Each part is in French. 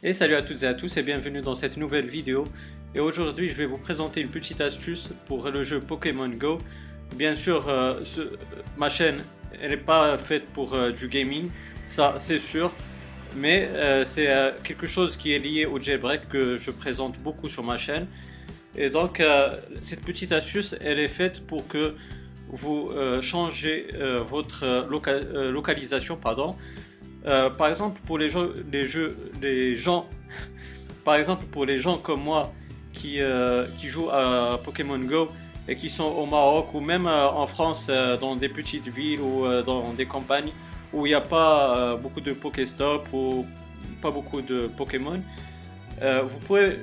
Et salut à toutes et à tous et bienvenue dans cette nouvelle vidéo. Et aujourd'hui je vais vous présenter une petite astuce pour le jeu Pokémon Go. Bien sûr, euh, ma chaîne n'est pas faite pour euh, du gaming, ça c'est sûr. Mais euh, c'est quelque chose qui est lié au jailbreak que je présente beaucoup sur ma chaîne. Et donc cette petite astuce elle est faite pour que vous changez votre localisation pardon, euh, par exemple, pour les, gens, par exemple pour les gens comme moi qui, euh, qui jouent à Pokémon Go et qui sont au Maroc ou même euh, en France dans des petites villes ou dans des campagnes où il n'y a pas beaucoup de Pokéstop ou pas beaucoup de Pokémon, vous pouvez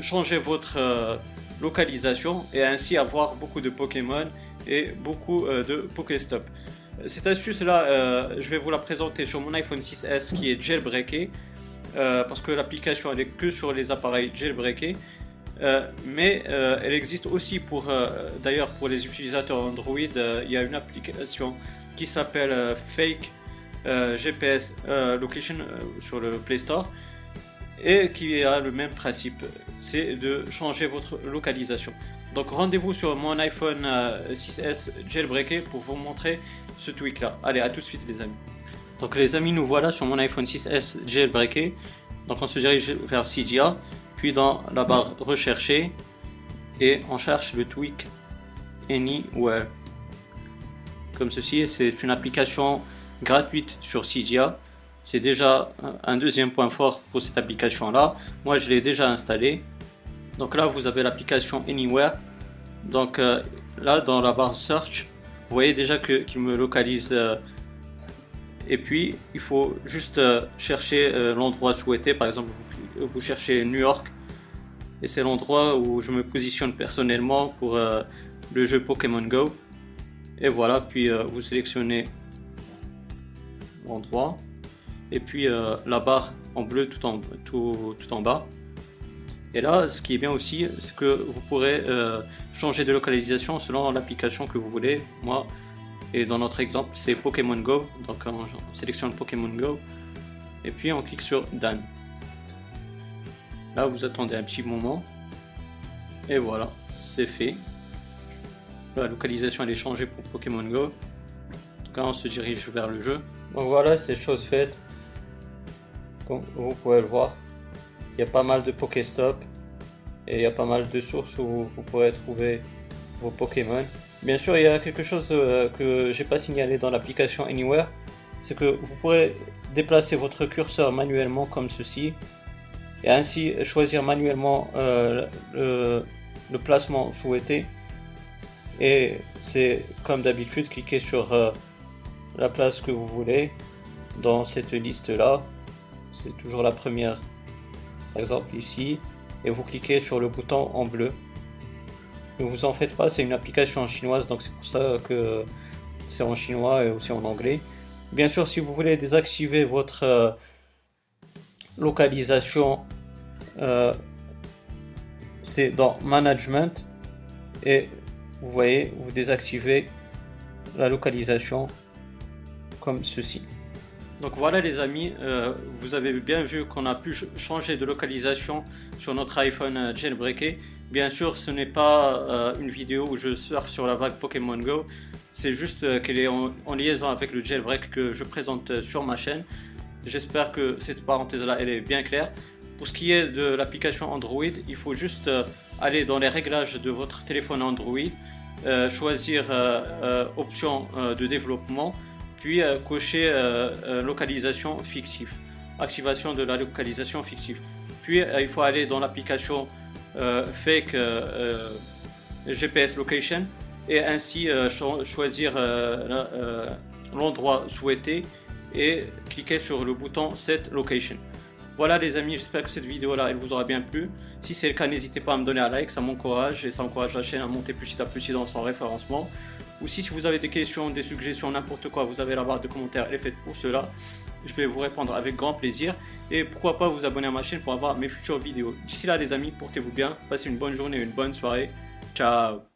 changer votre localisation et ainsi avoir beaucoup de Pokémon et beaucoup de Pokéstop. Cette astuce-là, euh, je vais vous la présenter sur mon iPhone 6S qui est jailbreaké, euh, parce que l'application elle est que sur les appareils jailbreakés. Euh, mais elle existe aussi pour, d'ailleurs pour les utilisateurs Android, il y a une application qui s'appelle Fake GPS Location sur le Play Store et qui a le même principe, c'est de changer votre localisation. Donc rendez-vous sur mon iPhone 6S euh, jailbreaké pour vous montrer ce tweak là. Allez, à tout de suite les amis. Donc les amis, nous voilà sur mon iPhone 6S jailbreaké. Donc on se dirige vers Cydia, puis dans la barre rechercher et on cherche le tweak Anywhere. Comme ceci, c'est une application gratuite sur Cydia. C'est déjà un deuxième point fort pour cette application là. Moi je l'ai déjà installé. Donc là vous avez l'application Anywhere donc euh, là, dans la barre search, vous voyez déjà qu'il me localise. Euh, et puis, il faut juste euh, chercher l'endroit souhaité. Par exemple, vous, cherchez New York. Et c'est l'endroit où je me positionne personnellement pour le jeu Pokémon Go. Et voilà, puis vous sélectionnez l'endroit. Et puis la barre en bleu tout en, tout en bas. Et là, ce qui est bien aussi, c'est que vous pourrez euh, changer de localisation selon l'application que vous voulez. Moi, et dans notre exemple, c'est Pokémon Go. Donc on, sélectionne Pokémon Go. Et puis on clique sur Done. Là, vous attendez un petit moment. Et voilà, c'est fait. La localisation elle est changée pour Pokémon Go. Donc là, on se dirige vers le jeu. Donc voilà, c'est chose faite. Comme vous pouvez le voir. Il y a pas mal de Pokéstop et il y a pas mal de sources où vous pourrez trouver vos Pokémon. Bien sûr, il y a quelque chose euh, que j'ai pas signalé dans l'application Anywhere, c'est que vous pourrez déplacer votre curseur manuellement comme ceci et ainsi choisir manuellement euh, le, placement souhaité. Et c'est comme d'habitude, cliquer sur euh, la place que vous voulez dans cette liste là. C'est toujours la première par exemple ici, et vous cliquez sur le bouton en bleu. Ne vous en faites pas, c'est une application chinoise, donc c'est pour ça que c'est en chinois et aussi en anglais. Bien sûr, si vous voulez désactiver votre euh, localisation, euh, c'est dans Management et vous voyez, vous désactivez la localisation comme ceci. Donc voilà les amis, euh, vous avez bien vu qu'on a pu changer de localisation sur notre iPhone euh, jailbreaké. Bien sûr ce n'est pas euh, une vidéo où je surfe sur la vague Pokémon Go, c'est juste qu'elle est en, liaison avec le jailbreak que je présente sur ma chaîne. J'espère que cette parenthèse là elle est bien claire. Pour ce qui est de l'application Android, il faut juste aller dans les réglages de votre téléphone Android, choisir option de développement puis euh, cocher euh, euh, localisation fictive, activation de la localisation fictive. Puis il faut aller dans l'application fake GPS location et ainsi choisir l'endroit souhaité et cliquer sur le bouton set location. Voilà les amis, j'espère que cette vidéo là elle vous aura bien plu. Si c'est le cas, n'hésitez pas à me donner un like, ça m'encourage et ça encourage la chaîne à monter plus à plus dans son référencement. Ou si, vous avez des questions, des suggestions, n'importe quoi, vous avez la barre de commentaires, elle est faite pour cela. Je vais vous répondre avec grand plaisir. Et pourquoi pas vous abonner à ma chaîne pour avoir mes futures vidéos. D'ici là les amis, portez-vous bien, passez une bonne journée, une bonne soirée. Ciao